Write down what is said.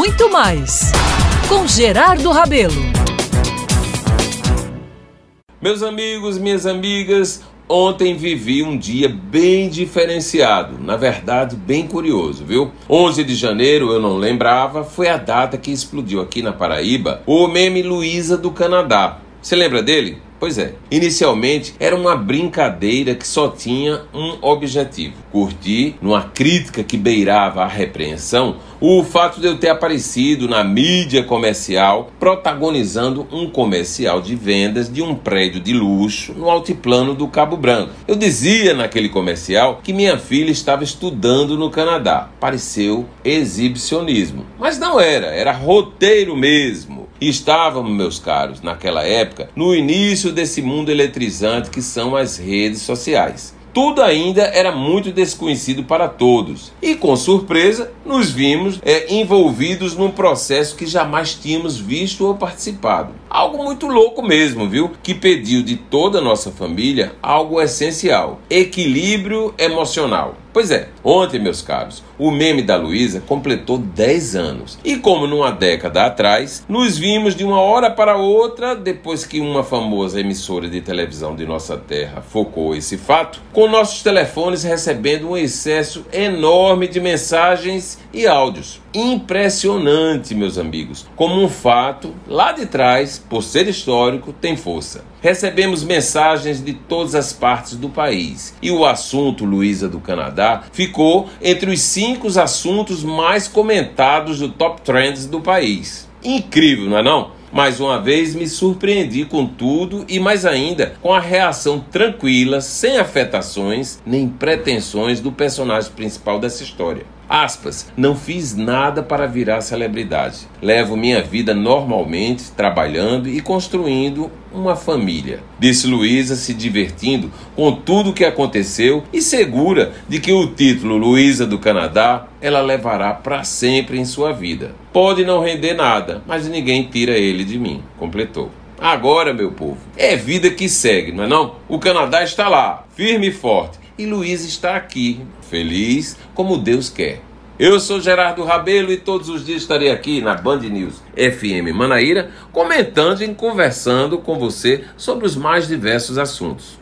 muito mais com Gerardo Rabelo. Meus amigos, minhas amigas, ontem vivi um dia bem diferenciado, na verdade, bem curioso, viu? 11 de janeiro, eu não lembrava, foi a data que explodiu aqui na Paraíba o meme Luísa do Canadá. Você lembra dele? Pois é, inicialmente era uma brincadeira que só tinha um objetivo: curtir, numa crítica que beirava a repreensão, o fato de eu ter aparecido na mídia comercial protagonizando um comercial de vendas de um prédio de luxo no altiplano do Cabo Branco. Eu dizia naquele comercial que minha filha estava estudando no Canadá. Pareceu exibicionismo, mas não era, era roteiro mesmo. Estávamos, meus caros, naquela época, no início desse mundo eletrizante que são as redes sociais. Tudo ainda era muito desconhecido para todos. E com surpresa, nos vimos é, envolvidos num processo que jamais tínhamos visto ou participado. Algo muito louco mesmo, viu? Que pediu de toda a nossa família algo essencial: equilíbrio emocional. Pois é, ontem, meus caros, o meme da Luísa completou 10 anos. E como numa década atrás, nos vimos de uma hora para outra, depois que uma famosa emissora de televisão de nossa terra focou esse fato, com nossos telefones recebendo um excesso enorme de mensagens e áudios. Impressionante, meus amigos, como um fato lá de trás, por ser histórico, tem força. Recebemos mensagens de todas as partes do país e o assunto Luísa do Canadá ficou entre os cinco assuntos mais comentados do top trends do país. Incrível, não é não? Mais uma vez me surpreendi com tudo e mais ainda com a reação tranquila, sem afetações nem pretensões do personagem principal dessa história. Aspas, não fiz nada para virar celebridade. Levo minha vida normalmente, trabalhando e construindo uma família. Disse Luísa, se divertindo com tudo o que aconteceu e segura de que o título Luísa do Canadá ela levará para sempre em sua vida. Pode não render nada, mas ninguém tira ele de mim, completou. Agora, meu povo, é vida que segue, não é não? O Canadá está lá, firme e forte, e Luiz está aqui, feliz como Deus quer. Eu sou Gerardo Rabelo e todos os dias estarei aqui na Band News FM Manaíra comentando e conversando com você sobre os mais diversos assuntos.